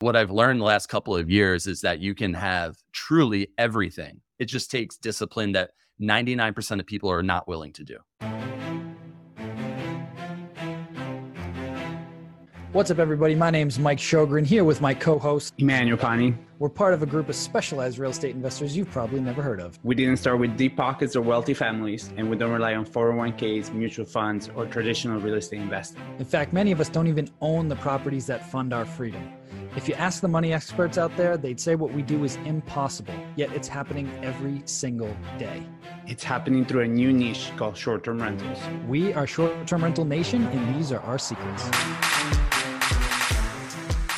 What I've learned the last couple of years is that you can have truly everything. It just takes discipline that 99% of people are not willing to do. What's up, everybody? My name is Mike Shogren here with my co host, Emmanuel Pani. We're part of a group of specialized real estate investors you've probably never heard of. We didn't start with deep pockets or wealthy families, and we don't rely on 401ks, mutual funds, or traditional real estate investing. In fact, many of us don't even own the properties that fund our freedom. If you ask the money experts out there, they'd say what we do is impossible, yet it's happening every single day. It's happening through a new niche called short term rentals. We are Short Term Rental Nation, and these are our secrets.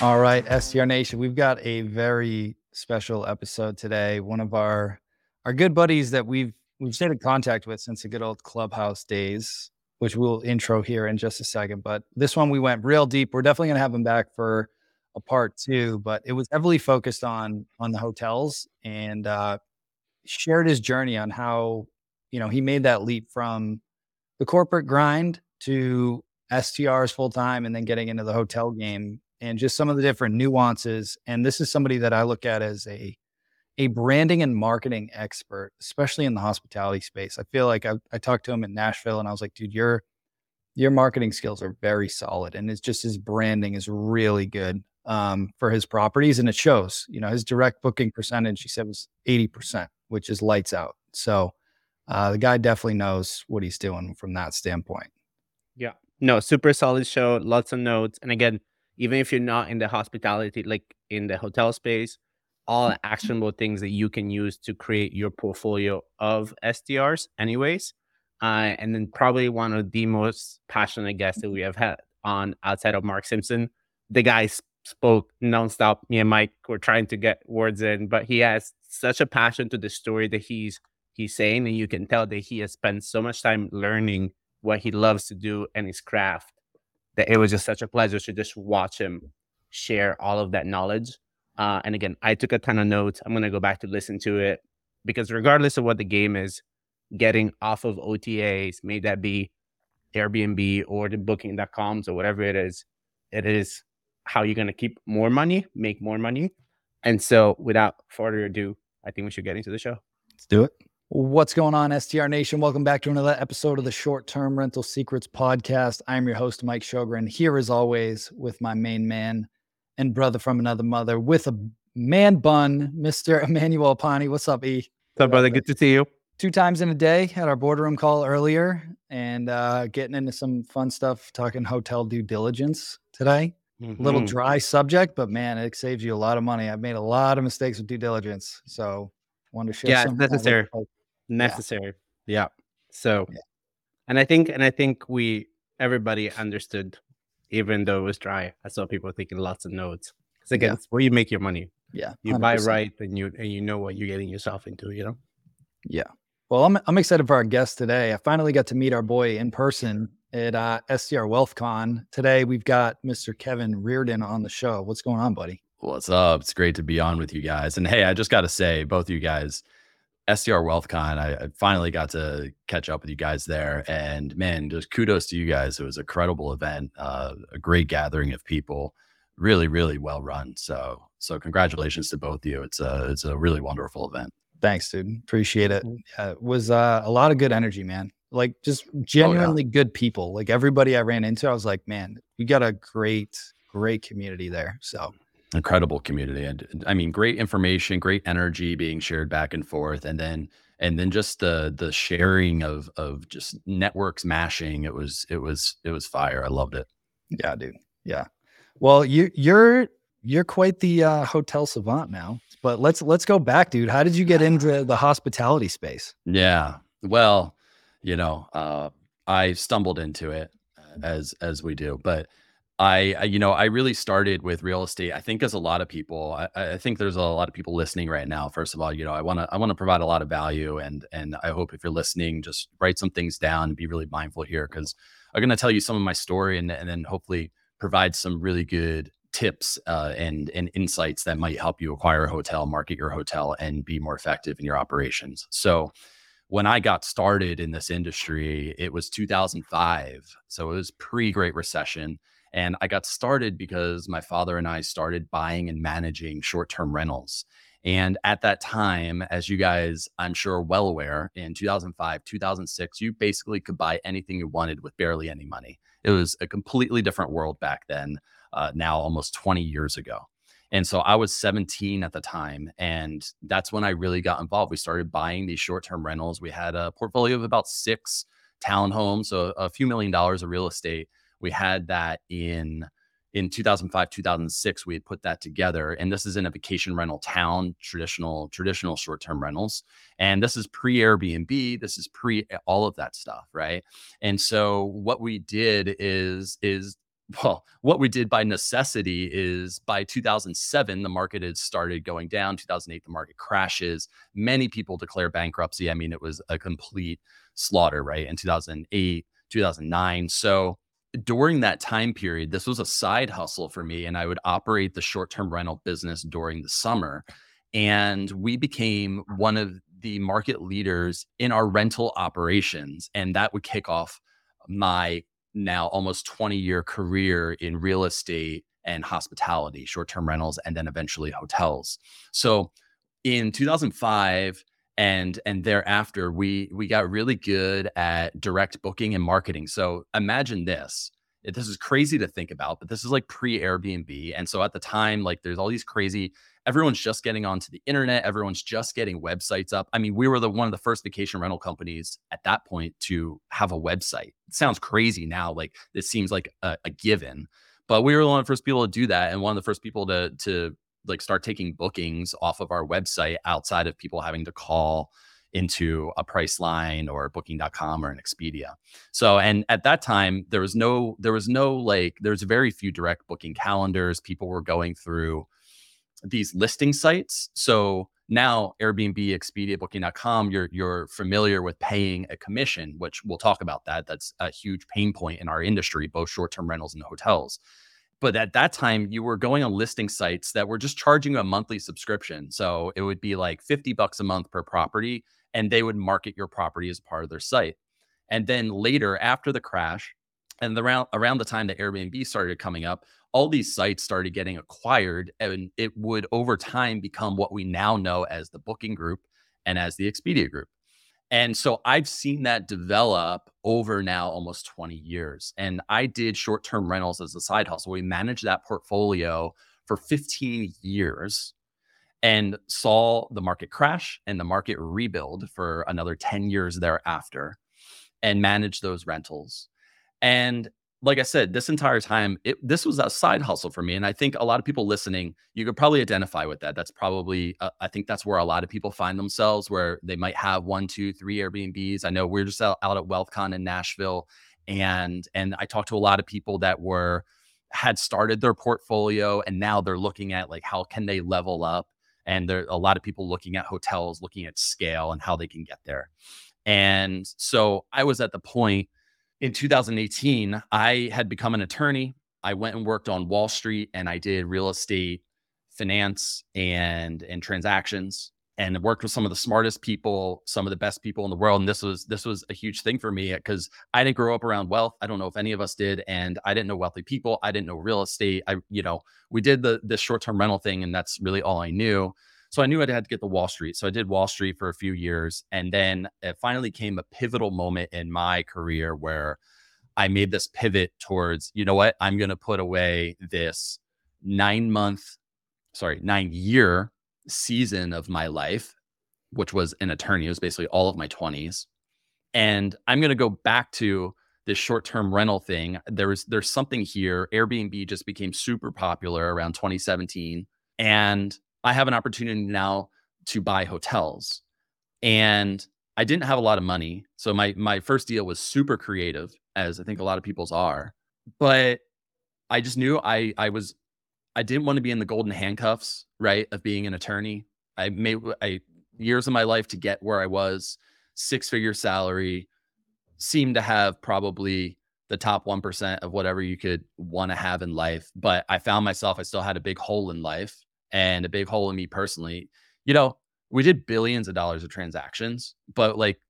All right, STR Nation, we've got a very special episode today. One of our our good buddies that we've we've stayed in contact with since the good old clubhouse days, which we'll intro here in just a second. But this one we went real deep. We're definitely gonna have him back for a part two, but it was heavily focused on on the hotels and uh shared his journey on how you know he made that leap from the corporate grind to STRs full time and then getting into the hotel game and just some of the different nuances. And this is somebody that I look at as a a branding and marketing expert, especially in the hospitality space. I feel like I, I talked to him in Nashville and I was like, dude, your your marketing skills are very solid. And it's just his branding is really good um, for his properties. And it shows, you know, his direct booking percentage, he said was 80%, which is lights out. So uh, the guy definitely knows what he's doing from that standpoint. Yeah. No, super solid show, lots of notes. And again, even if you're not in the hospitality, like in the hotel space, all mm-hmm. actionable things that you can use to create your portfolio of STRs, anyways. Uh, and then probably one of the most passionate guests that we have had on outside of Mark Simpson. The guy spoke nonstop. Me and Mike were trying to get words in, but he has such a passion to the story that he's he's saying, and you can tell that he has spent so much time learning what he loves to do and his craft that it was just such a pleasure to just watch him share all of that knowledge. Uh, and again, I took a ton of notes. I'm gonna go back to listen to it because regardless of what the game is, getting off of OTAs, may that be Airbnb or the booking.coms or whatever it is, it is how you're gonna keep more money, make more money. And so without further ado, I think we should get into the show. Let's do it. What's going on, STR Nation? Welcome back to another episode of the Short Term Rental Secrets Podcast. I'm your host, Mike Shogren, here as always with my main man and brother from another mother with a man bun, Mr. Emmanuel Pani. What's up, E? What's up, brother? Good to see you. Two times in a day. Had our boardroom call earlier and uh, getting into some fun stuff, talking hotel due diligence today. Mm-hmm. Little dry subject, but man, it saves you a lot of money. I've made a lot of mistakes with due diligence. So wanted to share yeah, some necessary necessary. Yeah. yeah. So, yeah. and I think, and I think we, everybody understood, even though it was dry. I saw people taking lots of notes. Because again, yeah. it's where you make your money. Yeah. 100%. You buy right and you, and you know what you're getting yourself into, you know? Yeah. Well, I'm, I'm excited for our guest today. I finally got to meet our boy in person at uh, STR WealthCon. Today, we've got Mr. Kevin Reardon on the show. What's going on, buddy? What's up? It's great to be on with you guys. And hey, I just got to say, both of you guys, STR WealthCon, I, I, finally got to catch up with you guys there, and man, just kudos to you guys. It was a credible event, uh, a great gathering of people, really, really well run. So, so congratulations to both of you. It's a it's a really wonderful event. Thanks, dude. Appreciate it. Yeah, it was uh, a lot of good energy, man. Like just genuinely oh, yeah. good people. Like everybody I ran into, I was like, man, you got a great, great community there. So incredible community and i mean great information great energy being shared back and forth and then and then just the the sharing of of just networks mashing it was it was it was fire i loved it yeah dude yeah well you you're you're quite the uh, hotel savant now but let's let's go back dude how did you get into the hospitality space yeah well you know uh, i stumbled into it uh, as as we do but I, I, you know, I really started with real estate. I think as a lot of people, I, I think there's a lot of people listening right now. First of all, you know, I want to, I want to provide a lot of value, and and I hope if you're listening, just write some things down and be really mindful here because I'm going to tell you some of my story, and and then hopefully provide some really good tips uh, and and insights that might help you acquire a hotel, market your hotel, and be more effective in your operations. So when I got started in this industry, it was 2005. So it was pre Great Recession And I got started because my father and I started buying and managing short term rentals. And at that time, as you guys, I'm sure, well aware, in 2005, 2006, you basically could buy anything you wanted with barely any money. It was a completely different world back then, uh, now almost 20 years ago. And so I was 17 at the time. And that's when I really got involved. We started buying these short term rentals. We had a portfolio of about six townhomes, so a few million dollars of real estate. We had that in in 2005 2006 we had put that together and this is in a vacation rental town traditional traditional short-term rentals and this is pre airbnb this is pre eh, all of that stuff right and so what we did is is well, what we did by necessity is by 2007, the market had started going down. 2008, the market crashes. Many people declare bankruptcy. I mean, it was a complete slaughter, right? In 2008, 2009. So during that time period, this was a side hustle for me, and I would operate the short term rental business during the summer. And we became one of the market leaders in our rental operations. And that would kick off my now almost 20 year career in real estate and hospitality, short term rentals, and then eventually hotels. So in 2005 and and thereafter we we got really good at direct booking and marketing. So imagine this. This is crazy to think about, but this is like pre Airbnb. And so at the time, like there's all these crazy everyone's just getting onto the internet everyone's just getting websites up i mean we were the one of the first vacation rental companies at that point to have a website it sounds crazy now like this seems like a, a given but we were one of the first people to do that and one of the first people to to like start taking bookings off of our website outside of people having to call into a Priceline or booking.com or an Expedia. So and at that time there was no there was no like there's very few direct booking calendars. People were going through these listing sites. So now Airbnb, Expedia, Booking.com, you're you're familiar with paying a commission, which we'll talk about that. That's a huge pain point in our industry, both short-term rentals and hotels. But at that time, you were going on listing sites that were just charging a monthly subscription. So it would be like 50 bucks a month per property, and they would market your property as part of their site. And then later, after the crash, and around around the time that Airbnb started coming up, all these sites started getting acquired and it would over time become what we now know as the booking group and as the Expedia group. And so I've seen that develop over now almost 20 years. And I did short term rentals as a side hustle. We managed that portfolio for 15 years and saw the market crash and the market rebuild for another 10 years thereafter and managed those rentals. And like I said, this entire time, it, this was a side hustle for me. And I think a lot of people listening, you could probably identify with that. That's probably, uh, I think that's where a lot of people find themselves, where they might have one, two, three Airbnbs. I know we're just out, out at WealthCon in Nashville. And, and I talked to a lot of people that were, had started their portfolio and now they're looking at like, how can they level up? And there are a lot of people looking at hotels, looking at scale and how they can get there. And so I was at the point in 2018, I had become an attorney. I went and worked on Wall Street and I did real estate finance and and transactions and worked with some of the smartest people, some of the best people in the world. And this was this was a huge thing for me because I didn't grow up around wealth. I don't know if any of us did, and I didn't know wealthy people. I didn't know real estate. I, you know, we did the the short term rental thing, and that's really all I knew. So I knew I had to get the Wall Street. So I did Wall Street for a few years. And then it finally came a pivotal moment in my career where I made this pivot towards, you know what, I'm going to put away this nine month, sorry, nine year season of my life, which was an attorney. It was basically all of my 20s. And I'm going to go back to this short-term rental thing. There was there's something here. Airbnb just became super popular around 2017. And I have an opportunity now to buy hotels. And I didn't have a lot of money. So my my first deal was super creative, as I think a lot of people's are. But I just knew I I was I didn't want to be in the golden handcuffs, right, of being an attorney. I made I years of my life to get where I was, six figure salary, seemed to have probably the top 1% of whatever you could want to have in life. But I found myself, I still had a big hole in life and a big hole in me personally. You know, we did billions of dollars of transactions, but like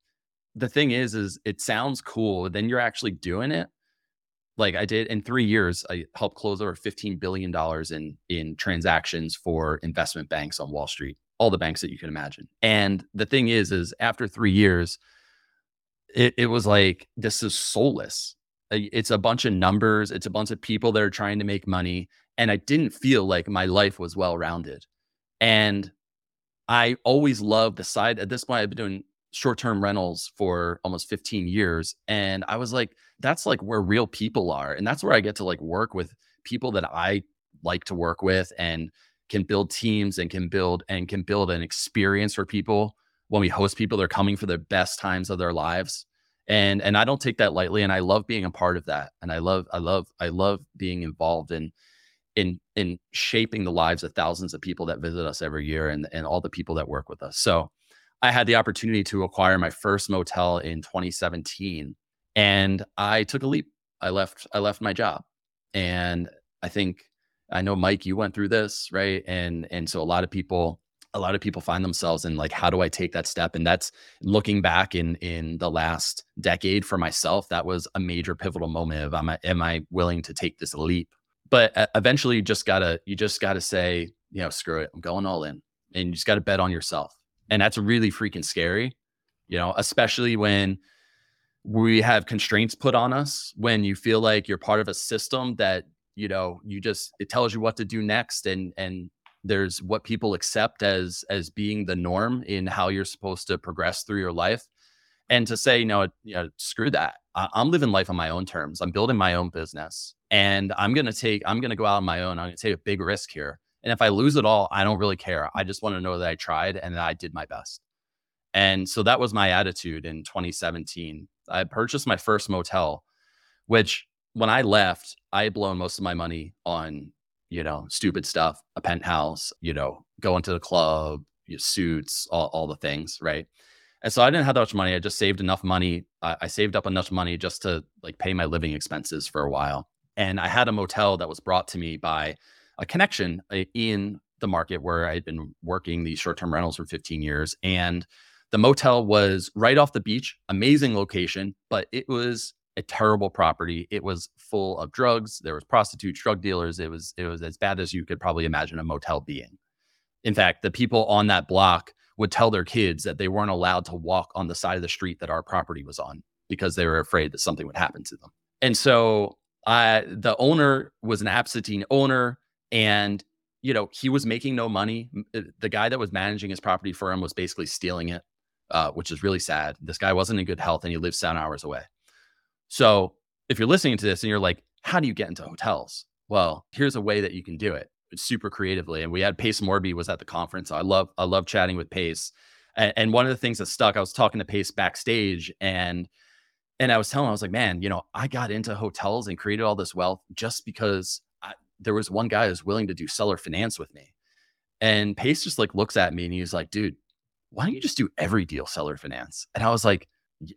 the thing is, is it sounds cool. Then you're actually doing it. Like I did in three years, I helped close over $15 billion in in transactions for investment banks on Wall Street, all the banks that you can imagine. And the thing is, is after three years, it, it was like this is soulless. It's a bunch of numbers, it's a bunch of people that are trying to make money. And I didn't feel like my life was well rounded. And I always loved the side. At this point, I've been doing short term rentals for almost 15 years. And I was like, that's like where real people are. And that's where I get to like work with people that I like to work with and can build teams and can build and can build an experience for people when we host people they're coming for the best times of their lives and and i don't take that lightly and i love being a part of that and i love i love i love being involved in in in shaping the lives of thousands of people that visit us every year and and all the people that work with us so I had the opportunity to acquire my first motel in 2017 and I took a leap. I left I left my job. And I think I know Mike you went through this, right? And and so a lot of people a lot of people find themselves in like how do I take that step and that's looking back in in the last decade for myself that was a major pivotal moment of am I am I willing to take this leap? But uh, eventually you just got to you just got to say, you know, screw it. I'm going all in. And you just got to bet on yourself and that's really freaking scary, you know, especially when we have constraints put on us, when you feel like you're part of a system that, you know, you just, it tells you what to do next. And, and, there's what people accept as as being the norm in how you're supposed to progress through your life and to say you know, you know screw that I'm living life on my own terms i'm building my own business and i'm going to take i'm going to go out on my own i'm going to take a big risk here and if I lose it all, I don't really care. I just want to know that I tried and that I did my best. And so that was my attitude in 2017. I purchased my first motel, which when I left, I had blown most of my money on, you know, stupid stuff, a penthouse, you know, going to the club, suits, all, all the things. Right. And so I didn't have that much money. I just saved enough money. I, I saved up enough money just to like pay my living expenses for a while. And I had a motel that was brought to me by a connection uh, in the market where I'd been working these short term rentals for 15 years. And the motel was right off the beach, amazing location, but it was a terrible property. It was full of drugs. There was prostitutes, drug dealers. It was it was as bad as you could probably imagine a motel being. In fact, the people on that block would tell their kids that they weren't allowed to walk on the side of the street that our property was on because they were afraid that something would happen to them. And so I, the owner was an absentee owner and you know he was making no money. Uh, the guy that was managing his property for him was basically stealing it uh, which is really sad. This guy wasn't in good health and he lived seven hours away. So if you're listening to this and you're like how do you get into hotels? Well here's a way that you can do it super creatively and we had pace morby was at the conference i love i love chatting with pace and, and one of the things that stuck i was talking to pace backstage and and i was telling him i was like man you know i got into hotels and created all this wealth just because I, there was one guy who's willing to do seller finance with me. And Pace just like looks at me and he's like, dude, why don't you just do every deal seller finance? And I was like,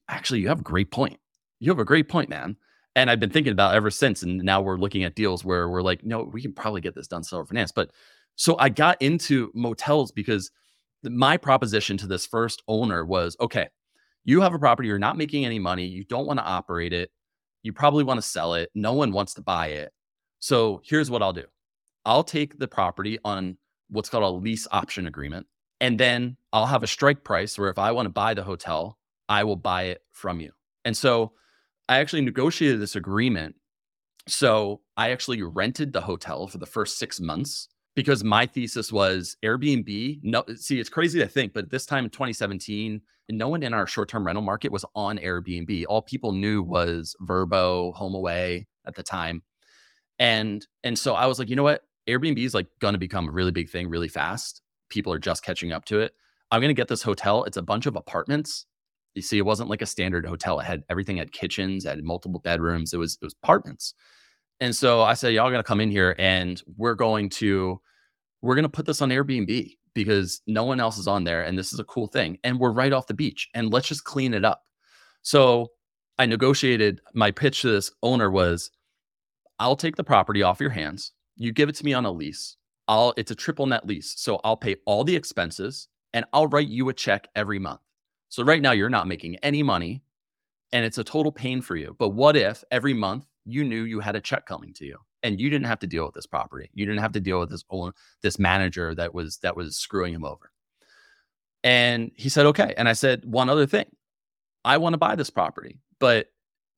actually, you have a great point. You have a great point, man. And I've been thinking about ever since. And now we're looking at deals where we're like, no, we can probably get this done seller finance. But so I got into motels because my proposition to this first owner was okay, you have a property, you're not making any money, you don't want to operate it, you probably want to sell it, no one wants to buy it. So here's what I'll do I'll take the property on what's called a lease option agreement. And then I'll have a strike price where if I want to buy the hotel, I will buy it from you. And so I actually negotiated this agreement. So I actually rented the hotel for the first six months because my thesis was Airbnb. No, see, it's crazy to think, but this time in 2017, no one in our short term rental market was on Airbnb. All people knew was Vrbo, HomeAway at the time. And and so I was like, you know what? Airbnb is like going to become a really big thing really fast. People are just catching up to it. I'm going to get this hotel. It's a bunch of apartments. You see, it wasn't like a standard hotel. It had everything had kitchens, it had multiple bedrooms. It was it was apartments. And so I said, y'all to come in here and we're going to we're to put this on Airbnb because no one else is on there and this is a cool thing and we're right off the beach and let's just clean it up. So I negotiated my pitch to this owner was I'll take the property off your hands. You give it to me on a lease. I'll it's a triple net lease. So I'll pay all the expenses and I'll write you a check every month. So right now you're not making any money and it's a total pain for you. But what if every month you knew you had a check coming to you and you didn't have to deal with this property. You didn't have to deal with this own this manager that was that was screwing him over. And he said, "Okay." And I said, "One other thing. I want to buy this property, but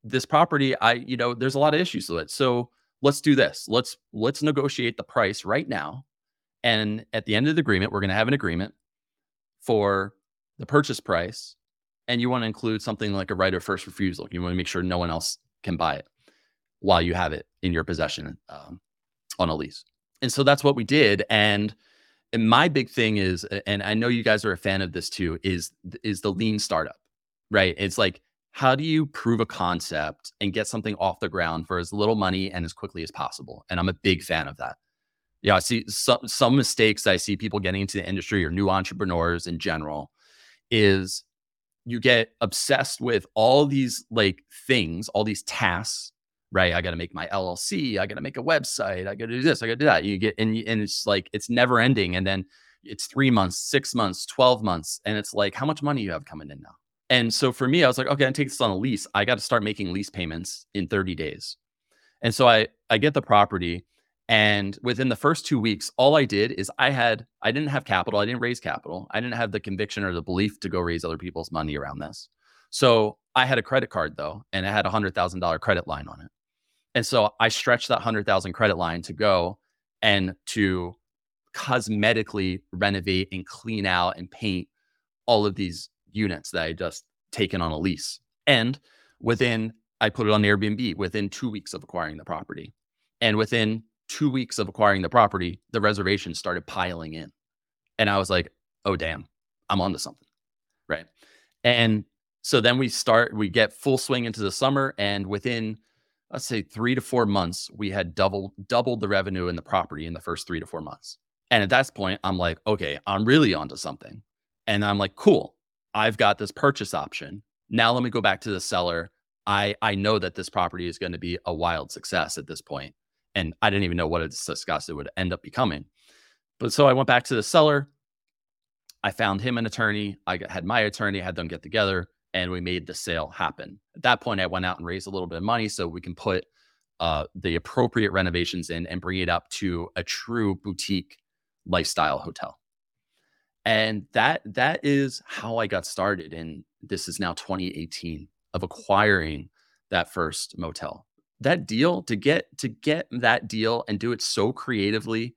this property, I, you know, there's a lot of issues with it. So let's do this. Let's let's negotiate the price right now. And at the end of the agreement, we're going to have an agreement for the purchase price. And you want to include something like a right of first refusal. You want to make sure no one else can buy it while you have it in your possession um, on a lease. And so that's what we did. And, and my big thing is, and I know you guys are a fan of this too, is is the lean startup, right? It's like how do you prove a concept and get something off the ground for as little money and as quickly as possible? And I'm a big fan of that. Yeah, I see some some mistakes I see people getting into the industry or new entrepreneurs in general is you get obsessed with all these like things, all these tasks, right? I got to make my LLC, I got to make a website, I got to do this, I got to do that. You get and and it's like it's never ending and then it's 3 months, 6 months, 12 months and it's like how much money you have coming in now? And so for me, I was like, okay, I take this on a lease. I got to start making lease payments in 30 days. And so I I get the property and within the first 2 weeks, all I did is I had I didn't have capital, I didn't raise capital. I didn't have the conviction or the belief to go raise other people's money around this. So I had a credit card though, and it had a $100,000 credit line on it. And so I stretched that 100,000 credit line to go and to cosmetically renovate and clean out and paint all of these units that I just taken on a lease. And within, I put it on Airbnb within two weeks of acquiring the property. And within two weeks of acquiring the property, the reservations started piling in. And I was like, oh, damn, I'm onto something. Right. And so then we start, we get full swing into the summer. And within, let's say three to four months, we had doubled doubled the revenue in the property in the first three to four months. And at that point, I'm like, okay, I'm really onto something. And I'm like, cool. I've got this purchase option. Now let me go back to the seller. I I know that this property is going to be a wild success at this point, and I didn't even know what a success it would end up becoming. But so I went back to the seller. I found him an attorney. I had my attorney, had them get together, and we made the sale happen. At that point, I went out and raised a little bit of money so we can put uh, the appropriate renovations in and bring it up to a true boutique lifestyle hotel and that that is how i got started and this is now 2018 of acquiring that first motel that deal to get to get that deal and do it so creatively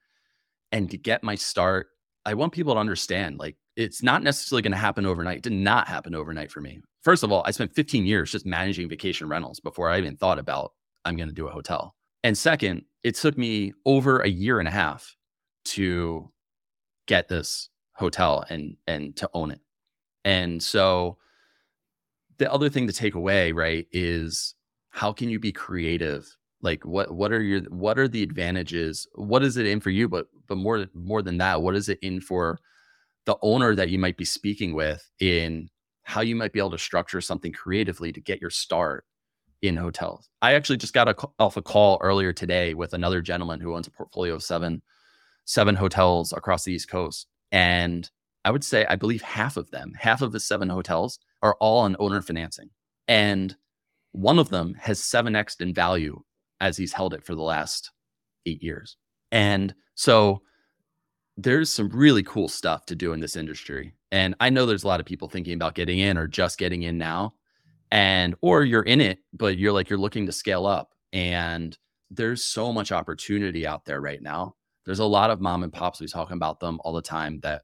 and to get my start i want people to understand like it's not necessarily going to happen overnight. It did not happen overnight for me. First of all i spent 15 years just managing vacation rentals before i even thought about i'm going to do a hotel. And second it took me over a year and a half to get this hotel and and to own it. And so the other thing to take away, right, is how can you be creative? Like what what are your what are the advantages? What is it in for you? But but more more than that, what is it in for the owner that you might be speaking with in how you might be able to structure something creatively to get your start in hotels. I actually just got a, off a call earlier today with another gentleman who owns a portfolio of seven seven hotels across the East Coast, and I would say, I believe half of them, half of the seven hotels are all on owner financing. And one of them has 7x in value as he's held it for the last eight years. And so there's some really cool stuff to do in this industry. And I know there's a lot of people thinking about getting in or just getting in now. And, or you're in it, but you're like, you're looking to scale up. And there's so much opportunity out there right now. There's a lot of mom and pops we talking about them all the time that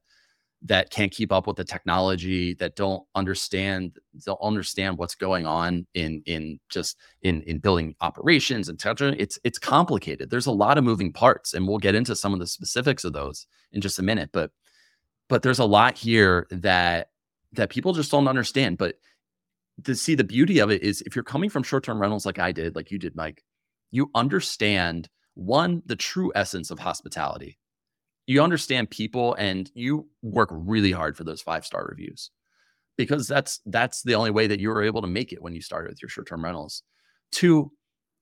that can't keep up with the technology that don't understand don't understand what's going on in in just in in building operations and it's it's complicated there's a lot of moving parts and we'll get into some of the specifics of those in just a minute but but there's a lot here that that people just don't understand but to see the beauty of it is if you're coming from short-term rentals like I did like you did Mike you understand one, the true essence of hospitality. You understand people and you work really hard for those five star reviews because that's that's the only way that you were able to make it when you started with your short-term rentals. Two,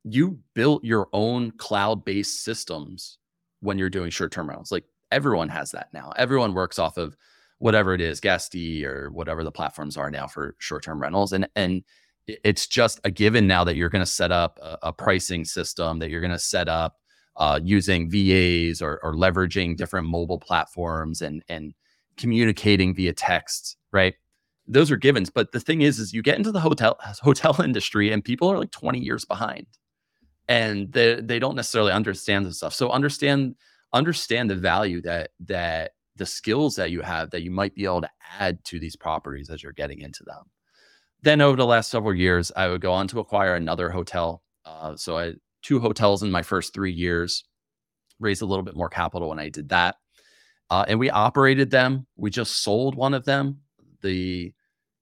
you built your own cloud-based systems when you're doing short-term rentals. Like everyone has that now. Everyone works off of whatever it is, Guesty or whatever the platforms are now for short-term rentals. And and it's just a given now that you're going to set up a, a, pricing system that you're going to set up uh, using VAs or, or leveraging different mobile platforms and and communicating via text, right? Those are givens. But the thing is, is you get into the hotel hotel industry and people are like 20 years behind, and they they don't necessarily understand this stuff. So understand understand the value that that the skills that you have that you might be able to add to these properties as you're getting into them. Then over the last several years, I would go on to acquire another hotel. Uh, so I two hotels in my first three years, raised a little bit more capital when I did that. Uh, and we operated them. We just sold one of them. The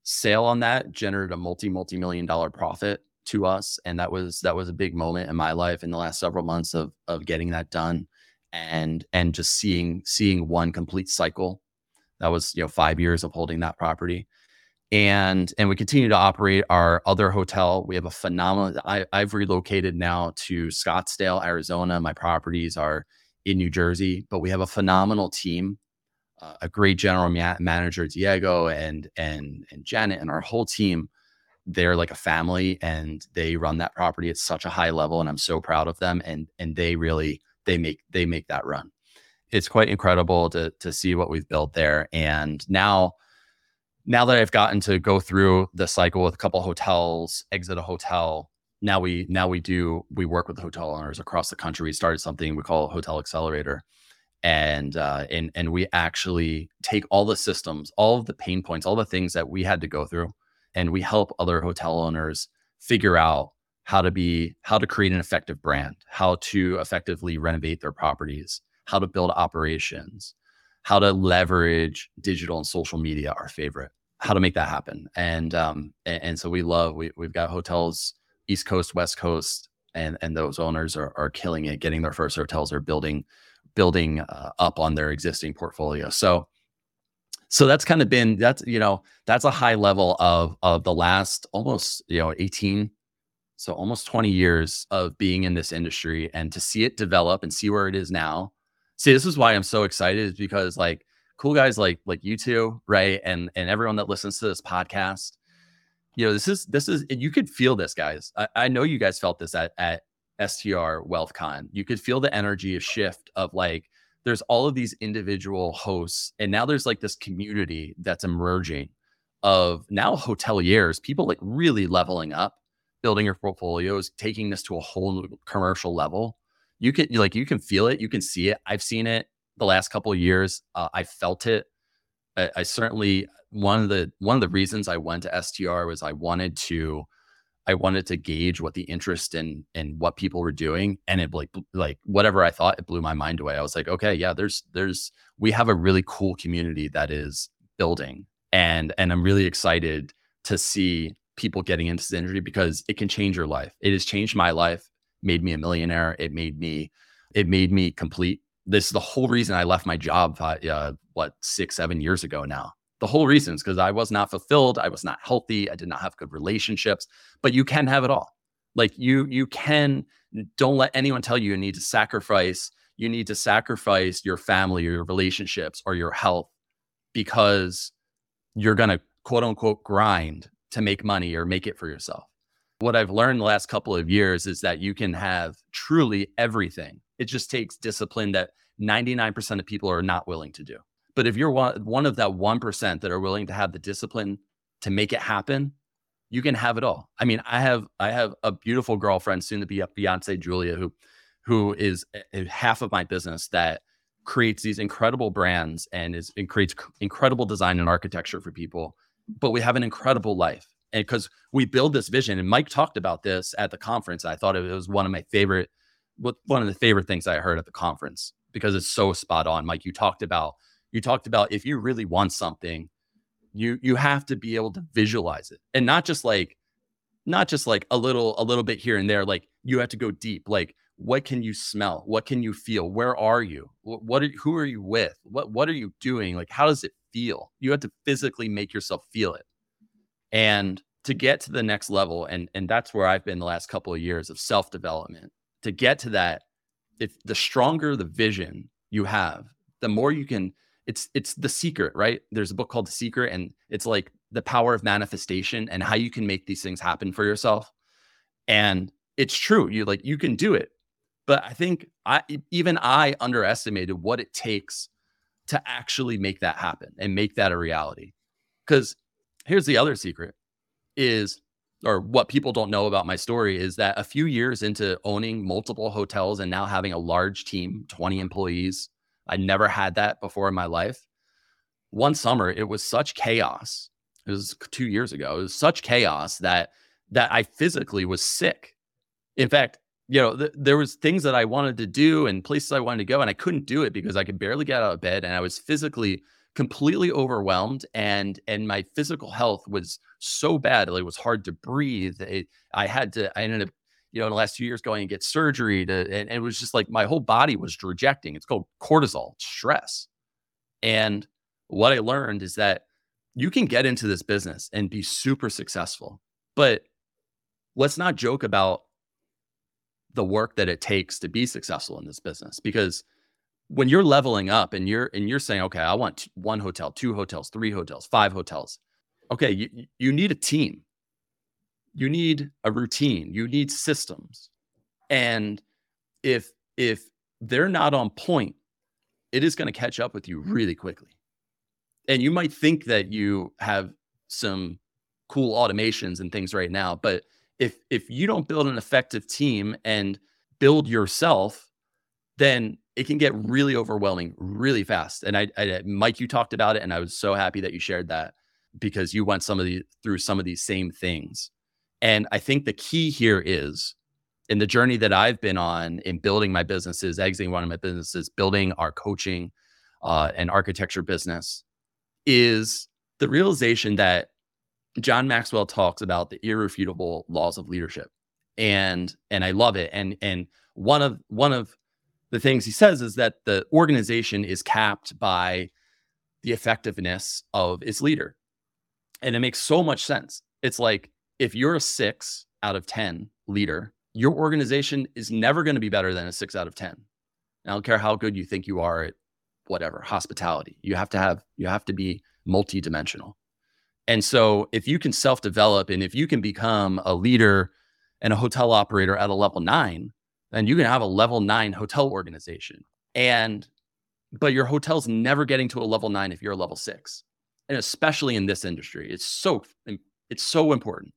sale on that generated a multi multi million dollar profit to us, and that was that was a big moment in my life in the last several months of of getting that done, and and just seeing seeing one complete cycle. That was you know five years of holding that property and and we continue to operate our other hotel. We have a phenomenal. I, I've relocated now to Scottsdale, Arizona. My properties are in New Jersey, but we have a phenomenal team, uh, a great general ma- manager Diego and and and Janet and our whole team. They're like a family, and they run that property at such a high level, and I'm so proud of them. And and they really they make they make that run. It's quite incredible to to see what we've built there, and now now that I've gotten to go through the cycle with a couple hotels, exit a hotel, now we now we do we work with hotel owners across the country. We started something we call Hotel Accelerator, and uh, and and we actually take all the systems, all of the pain points, all the things that we had to go through, and we help other hotel owners figure out how to be how to create an effective brand, how to effectively renovate their properties, how to build operations, how to leverage digital and social media, our favorite how to make that happen. And um, and, and, so we love we we've got hotels East Coast, West Coast, and and those owners are are killing it, getting their first hotels, are building building uh, up on their existing portfolio. So so that's kind of been that's you know that's a high level of of the last almost you know 18 so almost 20 years of being in this industry and to see it develop and see where it is now see this is why i'm so excited is because like cool guys like like you two, right? And and everyone that listens to this podcast. You know, this is this is you could feel this, guys. I, I know you guys felt this at at STR WealthCon. You could feel the energy of shift of like there's all of these individual hosts, and now there's like this community that's emerging of now hoteliers, people like really leveling up, building your portfolios, taking this to a whole new commercial level. You can like you can feel it, you can see it. I've seen it the last couple of years. Uh, I felt it. I, I, certainly one of the one of the reasons I went to STR was I wanted to I wanted to gauge what the interest in in what people were doing, and it like like whatever I thought, it blew my mind away. I was like, okay, yeah, there's there's we have a really cool community that is building, and and I'm really excited to see people getting into the industry because it can change your life. It has changed my life, made me a millionaire. It made me it made me complete this is the whole reason I left my job, uh, what, six, seven years ago now. The whole reason is because I was not fulfilled. I was not healthy. I did not have good relationships, but you can have it all. Like you, you can, don't let anyone tell you you need to sacrifice. You need to sacrifice your family or your relationships or your health because you're going to quote unquote grind to make money or make it for yourself. What I've learned the last couple of years is that you can have truly everything it just takes discipline that 99% of people are not willing to do. But if you're one, one of that 1% that are willing to have the discipline to make it happen, you can have it all. I mean, I have I have a beautiful girlfriend, soon to be a fiance Julia, who who is eh, eh, half of my business that creates these incredible brands and is and creates incredible design and architecture for people. But we have an incredible life, and because we build this vision, and Mike talked about this at the conference, I thought it was one of my favorite one of the favorite things I heard at the conference because it's so spot on. Mike, you talked about you talked about if you really want something, you you have to be able to visualize it and not just like not just like a little a little bit here and there. Like you have to go deep. Like what can you smell? What can you feel? Where are you? What, are, who are you with? What what are you doing? Like how does it feel? You have to physically make yourself feel it. And to get to the next level and and that's where I've been the last couple of years of self-development to get to that, if the stronger the vision you have, the more you can. It's it's the secret, right? There's a book called The Secret, and it's like the power of manifestation and how you can make these things happen for yourself. And it's true. You like you can do it. But I think I even I underestimated what it takes to actually make that happen and make that a reality. Cuz here's the other secret is or what people don't know about my story is that a few years into owning multiple hotels and now having a large team, 20 employees, I never had that before in my life. One summer, it was such chaos. It was 2 years ago. It was such chaos that that I physically was sick. In fact, you know, th- there was things that I wanted to do and places I wanted to go and I couldn't do it because I could barely get out of bed and I was physically completely overwhelmed and and my physical health was so bad it was hard to breathe it, i had to i ended up you know in the last two years going and get surgery to and, and it was just like my whole body was rejecting it's called cortisol stress. And what i learned is that you can get into this business and be super successful but let's not joke about the work that it takes to be successful in this business because when you're leveling up and you're and you're saying, okay, I want one hotel, two hotels, three hotels, five hotels. Okay, you you need a team. You need a routine. You need systems. And if if they're not on point, it is going to catch up with you really quickly. And you might think that you have some cool automations and things right now, but if if you don't build an effective team and build yourself, then it can get really overwhelming really fast. And I, I, Mike, you talked about it, and I was so happy that you shared that because you went some of the through some of these same things. And I think the key here is in the journey that I've been on in building my businesses, exiting one of my businesses, building our coaching uh, and architecture business, is the realization that John Maxwell talks about the irrefutable laws of leadership, and and I love it. And and one of one of the things he says is that the organization is capped by the effectiveness of its leader. And it makes so much sense. It's like if you're a six out of 10 leader, your organization is never going to be better than a six out of 10. I don't care how good you think you are at whatever hospitality. You have to have, you have to be multidimensional. And so if you can self develop and if you can become a leader and a hotel operator at a level nine, then you can have a level nine hotel organization. And, but your hotel's never getting to a level nine if you're a level six. And especially in this industry, it's so, it's so important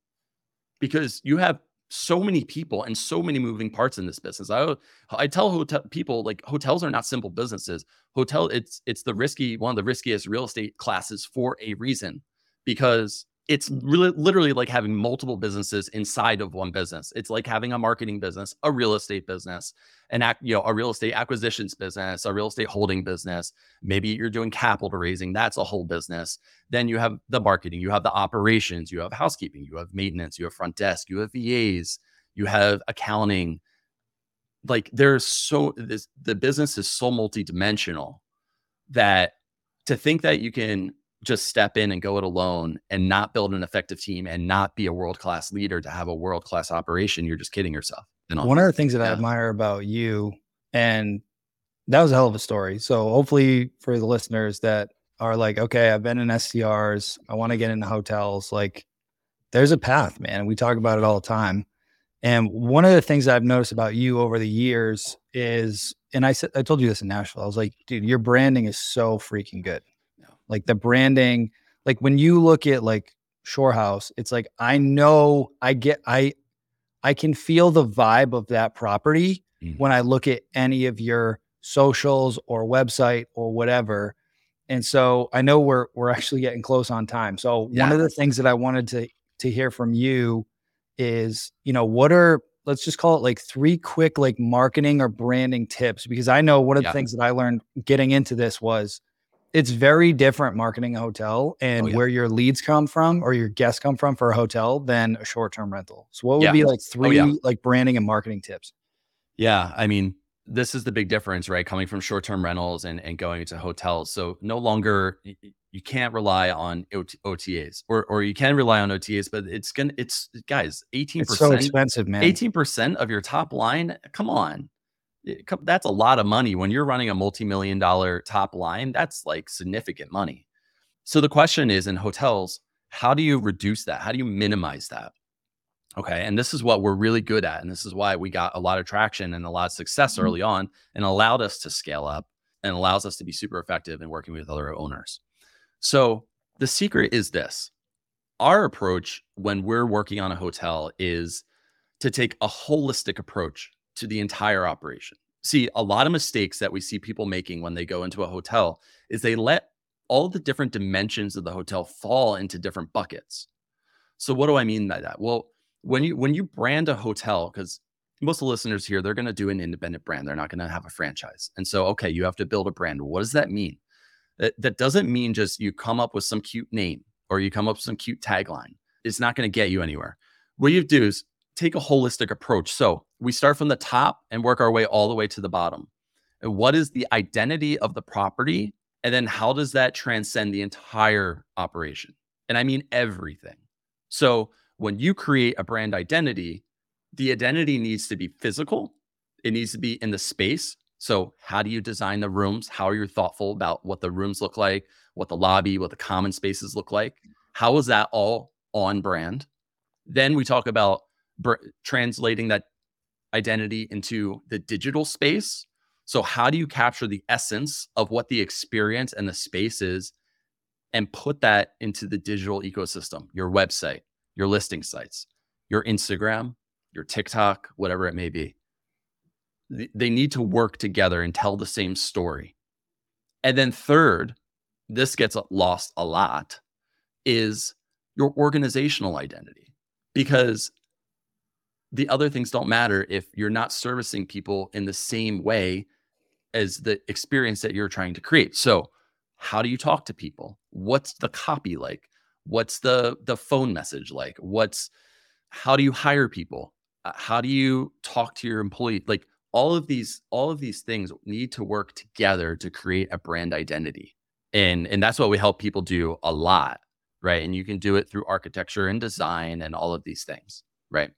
because you have so many people and so many moving parts in this business. I I tell hotel people like hotels are not simple businesses. Hotel it's it's the risky one of the riskiest real estate classes for a reason because it's really literally like having multiple businesses inside of one business. It's like having a marketing business, a real estate business, an act, you know, a real estate acquisitions business, a real estate holding business. Maybe you're doing capital raising, that's a whole business. Then you have the marketing, you have the operations, you have housekeeping, you have maintenance, you have front desk, you have VAs, you have accounting. Like there's so this the business is so multidimensional that to think that you can just step in and go it alone and not build an effective team and not be a world class leader to have a world class operation, you're just kidding yourself. One of the things that yeah. I admire about you, and that was a hell of a story. So hopefully for the listeners that are like, okay, I've been in STRs, I want to get into hotels, like there's a path, man. We talk about it all the time. And one of the things I've noticed about you over the years is, and I said, I told you this in Nashville. I was like, dude, your branding is so freaking good like the branding like when you look at like shore house it's like i know i get i i can feel the vibe of that property mm-hmm. when i look at any of your socials or website or whatever and so i know we're we're actually getting close on time so yeah. one of the things that i wanted to to hear from you is you know what are let's just call it like three quick like marketing or branding tips because i know one of yeah. the things that i learned getting into this was it's very different marketing a hotel and oh, yeah. where your leads come from or your guests come from for a hotel than a short-term rental. So what would yeah. be like three oh, yeah. like branding and marketing tips? Yeah, I mean, this is the big difference, right? Coming from short-term rentals and, and going to hotels. So no longer you can't rely on OTAs or or you can rely on OTAs, but it's gonna it's guys, 18% it's so expensive, man. 18% of your top line. Come on that's a lot of money when you're running a multi-million dollar top line that's like significant money so the question is in hotels how do you reduce that? How do you minimize that? Okay. And this is what we're really good at. And this is why we got a lot of traction and a lot of success Mhm. early on and allowed us to scale up and allows us to be super effective in working with other owners. So the secret is this our approach when we're working on a hotel is to take a holistic approach to the entire operation. See, a lot of mistakes that we see people making when they go into a hotel is they let all the different dimensions of the hotel fall into different buckets. So what do I mean by that? Well, when you when you brand a hotel cuz most of the listeners here they're going to do an independent brand. They're not going to have a franchise. And so okay, you have to build a brand. What does that mean? That, that doesn't mean just you come up with some cute name or you come up with some cute tagline. It's not going to get you anywhere. What you do is take a holistic approach. So we start from the top and work our way all the way to the bottom. And what is the identity of the property? And then how does that transcend the entire operation? And I mean everything. So when you create a brand identity, the identity needs to be physical, it needs to be in the space. So, how do you design the rooms? How are you thoughtful about what the rooms look like, what the lobby, what the common spaces look like? How is that all on brand? Then we talk about br- translating that identity into the digital space. So, how do you capture the essence of what the experience and the space is and put that into the digital ecosystem, your website, your listing sites, your Instagram, your TikTok, whatever it may be? They need to work together and tell the same story. And then, third, this gets lost a lot, is your organizational identity. Because the other things don't matter if you're not servicing people in the same way as the experience that you're trying to create. So, how do you talk to people? What's the copy like? What's the the phone message like? What's how do you hire people? Uh, How do you talk to your employee? Like all of these all of these things need to work together to create a brand identity. And and that's what we help people do a lot, right? And you can do it through architecture and design and all of these things, right?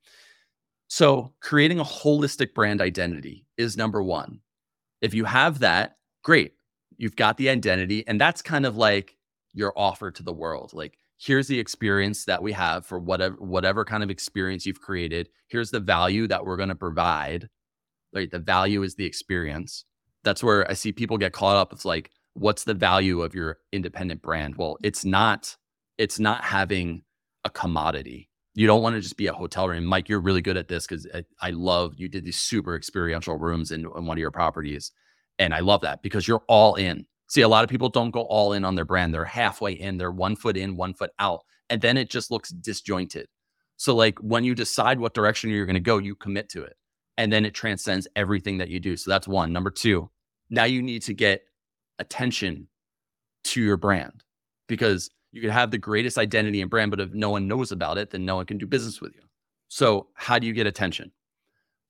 So, creating a holistic brand identity is number 1. If you have that, great. You've got the identity and that's kind of like your offer to the world. Like here's the experience that we have for whatever whatever kind of experience you've created. Here's the value that we're going to provide. Right? The value is the experience. That's where I see people get caught up. It's like what's the value of your independent brand? Well, it's not it's not having a commodity. You don't want to just be a hotel room. Mike, you're really good at this because I, I love you did these super experiential rooms in, in one of your properties. And I love that because you're all in. See, a lot of people don't go all in on their brand. They're halfway in, they're one foot in, one foot out. And then it just looks disjointed. So, like when you decide what direction you're going to go, you commit to it. And then it transcends everything that you do. So, that's one. Number two, now you need to get attention to your brand because you could have the greatest identity and brand, but if no one knows about it, then no one can do business with you. So, how do you get attention?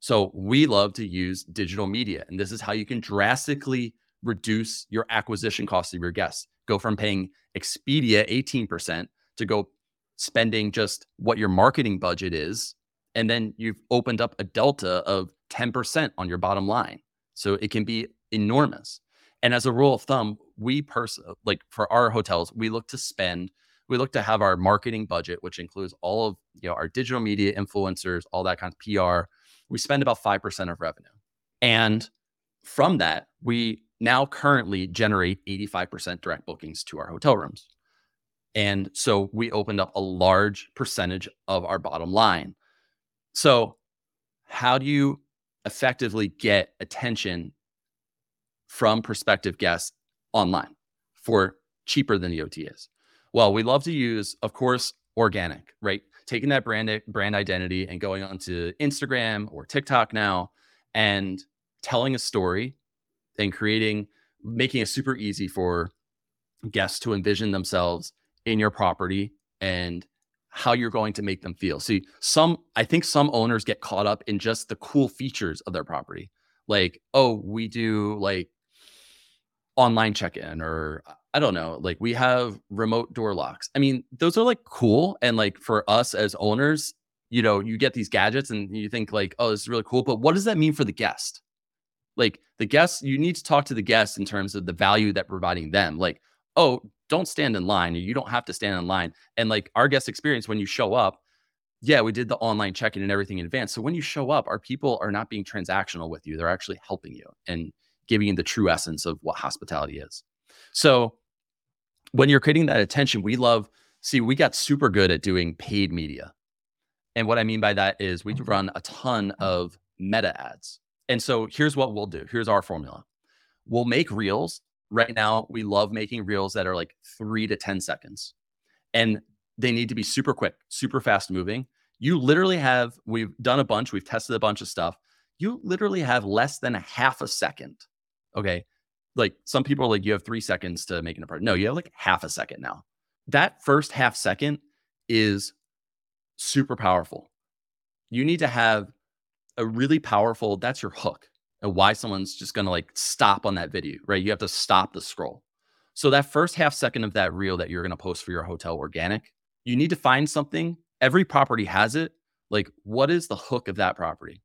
So, we love to use digital media, and this is how you can drastically reduce your acquisition cost of your guests. Go from paying Expedia 18% to go spending just what your marketing budget is. And then you've opened up a delta of 10% on your bottom line. So it can be enormous. And as a rule of thumb, we pers- like for our hotels, we look to spend, we look to have our marketing budget, which includes all of you know our digital media influencers, all that kind of PR. We spend about 5% of revenue. And from that, we now currently generate 85% direct bookings to our hotel rooms. And so we opened up a large percentage of our bottom line. So, how do you effectively get attention from prospective guests online for cheaper than the OTAs? Well, we love to use, of course, organic, right? Taking that brand brand identity and going onto Instagram or TikTok now and telling a story and creating making it super easy for guests to envision themselves in your property and how you're going to make them feel. See, some I think some owners get caught up in just the cool features of their property. Like, oh, we do like online check-in or I don't know, like we have remote door locks. I mean, those are like cool and like for us as owners, you know, you get these gadgets and you think like, oh, this is really cool, but what does that mean for the guest? Like the guests, you need to talk to the guests in terms of the value that providing them. Like, oh, don't stand in line. You don't have to stand in line. And like our guest experience when you show up, yeah, we did the online check-in and everything in advance. So when you show up, our people are not being transactional with you. They're actually helping you and giving you the true essence of what hospitality is. So when you're creating that attention, we love, see, we got super good at doing paid media. And what I mean by that is we mm-hmm. run a ton of meta ads. And so here's what we'll do. Here's our formula. We'll make reels. Right now, we love making reels that are like three to 10 seconds. And they need to be super quick, super fast moving. You literally have, we've done a bunch, we've tested a bunch of stuff. You literally have less than a half a second. Okay. Like some people are like, you have three seconds to make an apart. No, you have like half a second now. That first half second is super powerful. You need to have a really powerful, that's your hook and why someone's just going to like stop on that video, right? You have to stop the scroll. So that first half second of that reel that you're going to post for your hotel organic, you need to find something. Every property has it. Like, what is the hook of that property?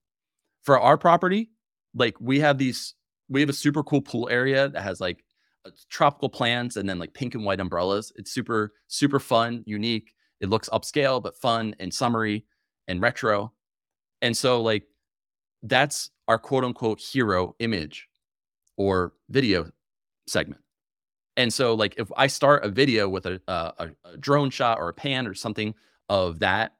For our property, like we have these, we have a super cool pool area that has like uh, tropical plants and then like pink and white umbrellas. It's super, super fun, unique. It looks upscale, but fun and summery and retro. And so, like, that's our quote unquote hero image or video segment. And so, like, if I start a video with a, uh, a, a, drone shot or a pan or something of that,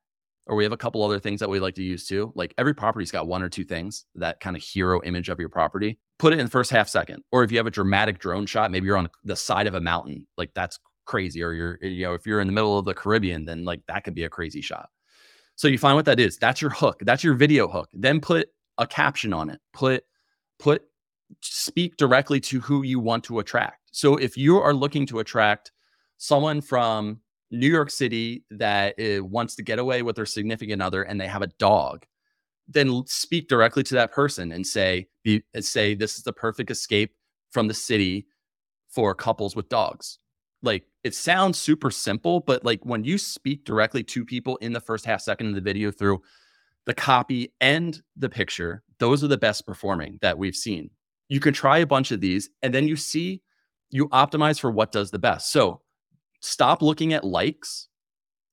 or we have a couple other things that we like to use too, like every property's got one or two things that kind of hero image of your property. Put it in the first half second. Or if you have a dramatic drone shot, maybe you're on the side of a mountain, like that's crazy. Or you're, you know, if you're in the middle of the Caribbean, then like that could be a crazy shot. So you find what that is. That's your hook. That's your video hook. Then put a caption on it. Put, put, speak directly to who you want to attract so if you are looking to attract someone from New York City that uh, wants to get away with their significant other and they have a dog, then speak directly to that person and say, be, say this is the perfect escape from the city for couples with dogs. Like it sounds super simple, but like when you speak directly to people in the first half second of the video through the copy and the picture, those are the best performing that we've seen. You can try a bunch of these and then you see you optimize for what does the best. So stop looking at likes,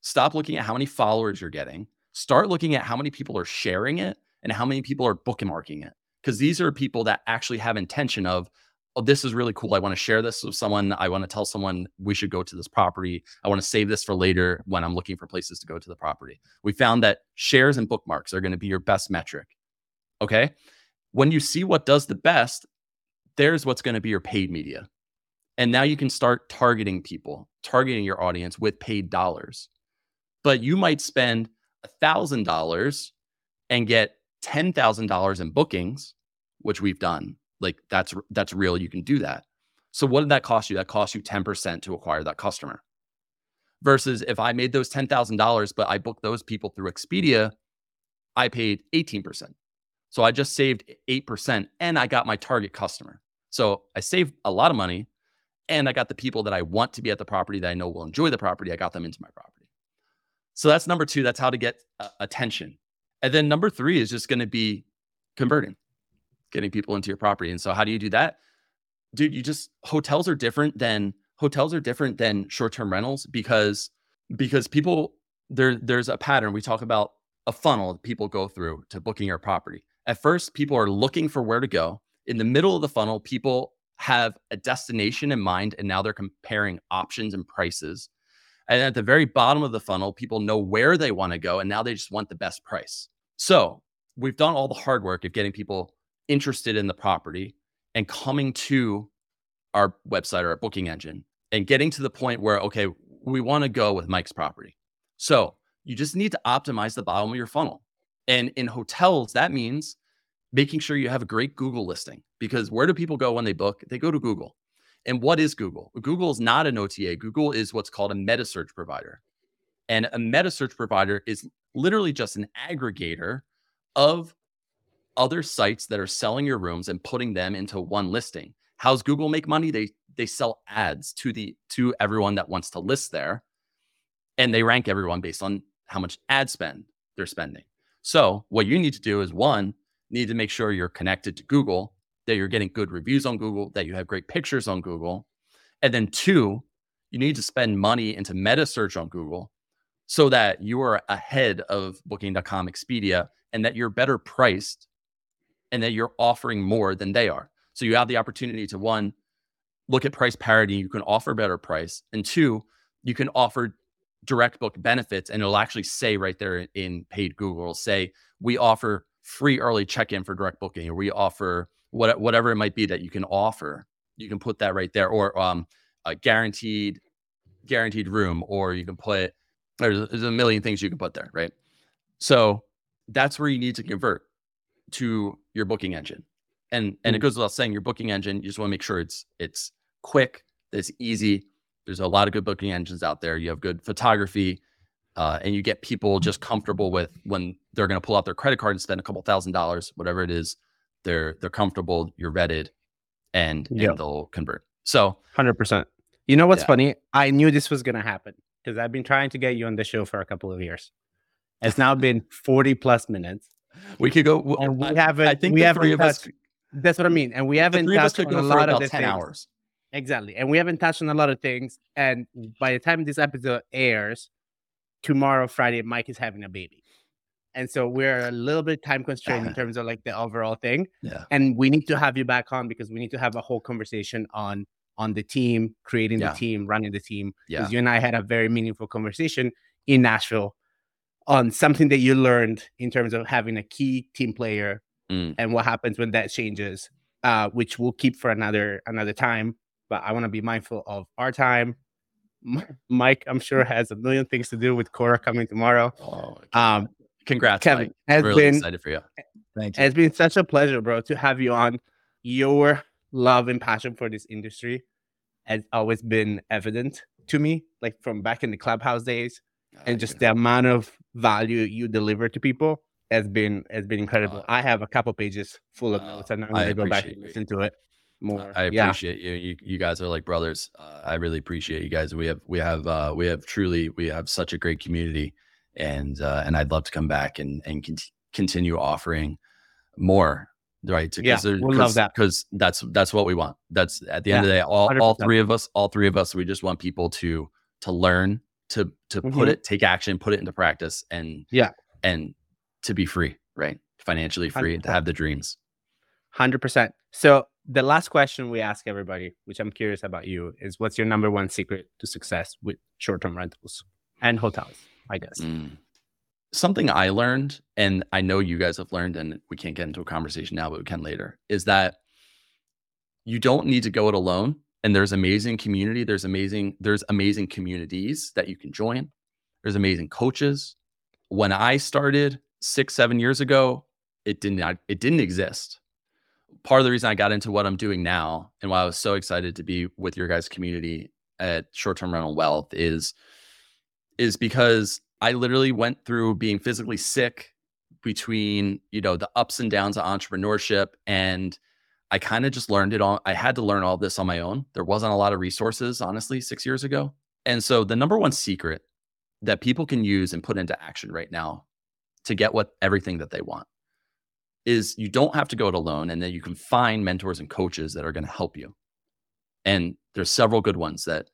stop looking at how many followers you're getting, start looking at how many people are sharing it and how many people are bookmarking it. Because these are people that actually have intention of, oh, this is really cool. I want to share this with someone. I want to tell someone we should go to this property. I want to save this for later when I'm looking for places to go to the property. We found that shares and bookmarks are going to be your best metric. Okay. When you see what does the best, there's what's going to be your paid media. And now you can start targeting people, targeting your audience with paid dollars. But you might spend $1,000 and get $10,000 in bookings, which we've done. Like that's that's real, you can do that. So what did that cost you? That cost you 10% to acquire that customer. Versus if I made those $10,000 but I booked those people through Expedia, I paid 18%. So I just saved 8% and I got my target customer. So I saved a lot of money and I got the people that I want to be at the property that I know will enjoy the property. I got them into my property. So that's number two. That's how to get uh, attention. And then number three is just going to be converting, getting people into your property. And so how do you do that? Dude, you just hotels are different than hotels are different than short-term rentals because because people there there's a pattern. We talk about a funnel that people go through to booking your property. At first, people are looking for where to go. In the middle of the funnel, people have a destination in mind and now they're comparing options and prices. And at the very bottom of the funnel, people know where they want to go and now they just want the best price. So we've done all the hard work of getting people interested in the property and coming to our website or our booking engine and getting to the point where, okay, we want to go with Mike's property. So you just need to optimize the bottom of your funnel. And in hotels, that means making sure you have a great Google listing because where do people go when they book? They go to Google. And what is Google? Google is not an OTA. Google is what's called a meta search provider. And a meta search provider is literally just an aggregator of other sites that are selling your rooms and putting them into one listing. How's Google make money? They they sell ads to the to everyone that wants to list there and they rank everyone based on how much ad spend they're spending. So, what you need to do is one, need to make sure you're connected to Google, that you're getting good reviews on Google, that you have great pictures on Google. And then two, you need to spend money into meta search on Google so that you are ahead of booking.com, Expedia, and that you're better priced and that you're offering more than they are. So you have the opportunity to one, look at price parity, you can offer better price, and two, you can offer direct book benefits and it'll actually say right there in paid Google, say we offer free early check-in for direct booking or we offer what, whatever it might be that you can offer. You can put that right there or um, a guaranteed guaranteed room or you can put there's, there's a million things you can put there, right? So that's where you need to convert to your booking engine. And and it goes without saying, your booking engine, you just want to make sure it's it's quick, it's easy. There's a lot of good booking engines out there. You have good photography, uh, and you get people just comfortable with when they're going to pull out their credit card and spend a couple thousand dollars, whatever it is. They're they're comfortable. You're vetted, and, Yep. and they'll convert. So Hundred percent. You know what's Yeah. funny? I knew this was gonna happen because I've been trying to get you on the show for a couple of years. It's now been forty plus minutes, we could go. w- and we I- haven't. I think we haven't three of us. That's what I mean, and we haven't touched on a lot of the ten things. hours. Exactly, and we haven't touched on a lot of things. And by the time this episode airs, tomorrow, Friday, Mike is having a baby, and so we're a little bit time constrained in terms of like the overall thing. Yeah. and we need to have you back on because we need to have a whole conversation on on the team creating Yeah. the team running the team Yeah. because you and i had a very meaningful conversation in nashville on something that you learned in terms of having a key team player Mm. and what happens when that changes uh, which we'll keep for another another time but i want to be mindful of our time mike i'm sure has a million things to do with cora coming tomorrow Oh, um congrats, kevin Mike. has Really been excited for you. Thank you. it's been such a pleasure, bro, to have you on. Your love and passion for this industry has always been evident to me, like from back in the clubhouse days, and just the amount of value you deliver to people has been has been incredible. Uh, I have a couple pages full of uh, notes, and I'm gonna go back and listen to it more. I yeah, appreciate you. you. You guys are like brothers. Uh, I really appreciate you guys. We have we have uh, we have truly we have such a great community, and uh, and I'd love to come back and and cont- continue offering more. Right? To- Yeah, we'll love that. because that's that's what we want. That's at the end of the day. All all 100%. three of us, all three of us, we just want people to to learn to to Mhm. put it, take action, put it into practice, and Yeah. and to be free, right? Financially free, to 100%. have the dreams. hundred percent. So the last question we ask everybody, which I'm curious about you, is what's your number one secret to success with short-term rentals and hotels? I guess. Mm. Something I learned, and I know you guys have learned, and we can't get into a conversation now, but we can later, is that you don't need to go it alone. And there's amazing community. There's amazing, there's amazing communities that you can join. There's amazing coaches. When I started six, seven years ago, it didn't it didn't exist. Part of the reason I got into what I'm doing now and why I was so excited to be with your guys' community at short-term rental wealth is is because I literally went through being physically sick between, you know, the ups and downs of entrepreneurship and I kind of just learned it all. I had to learn all this on my own. There wasn't a lot of resources, honestly, 6 years ago. And so the number one secret that people can use and put into action right now to get what everything that they want is you don't have to go it alone and then you can find mentors and coaches that are going to help you. And there's several good ones that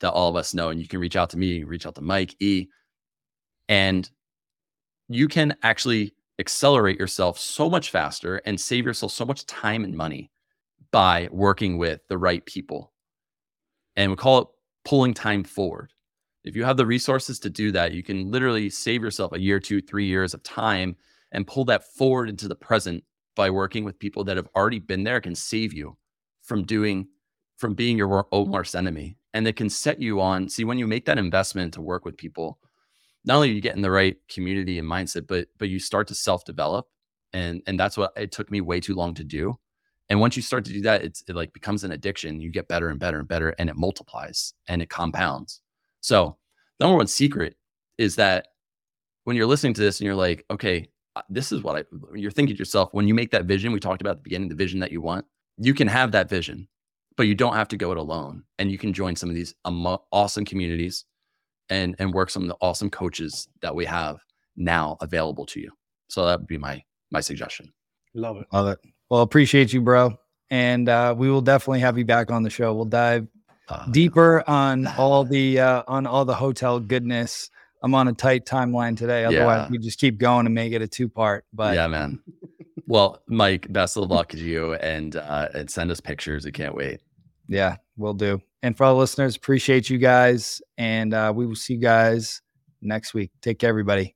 that all of us know and you can reach out to me, reach out to Mike E and you can actually accelerate yourself so much faster and save yourself so much time and money by working with the right people. And we call it pulling time forward. If you have the resources to do that, you can literally save yourself a year, two, three years of time and pull that forward into the present by working with people that have already been there, can save you from doing, from being your own worst enemy. And they can set you on. See, when you make that investment to work with people, not only you get in the right community and mindset, but but you start to self-develop. And and that's what it took me way too long to do. And once you start to do that, it's it like becomes an addiction. You get better and better and better, and it multiplies and it compounds. So, the number one secret is that when you're listening to this and you're like, okay, this is what I, you're thinking to yourself, when you make that vision, we talked about at the beginning, the vision that you want, you can have that vision, but you don't have to go it alone. And you can join some of these awesome communities and, and work some of the awesome coaches that we have now available to you. So that would be my, my suggestion. Love it. Love it. Well, appreciate you, bro. And uh, we will definitely have you back on the show. We'll dive Uh, deeper on all the uh, on all the hotel goodness. I'm on a tight timeline today. Otherwise, Yeah. we just keep going and make it a two part. But yeah, man. Well, Mike, best of luck to you, and uh, and send us pictures. I can't wait. Yeah, we'll do. And for all the listeners, appreciate you guys. And uh, we will see you guys next week. Take care, everybody.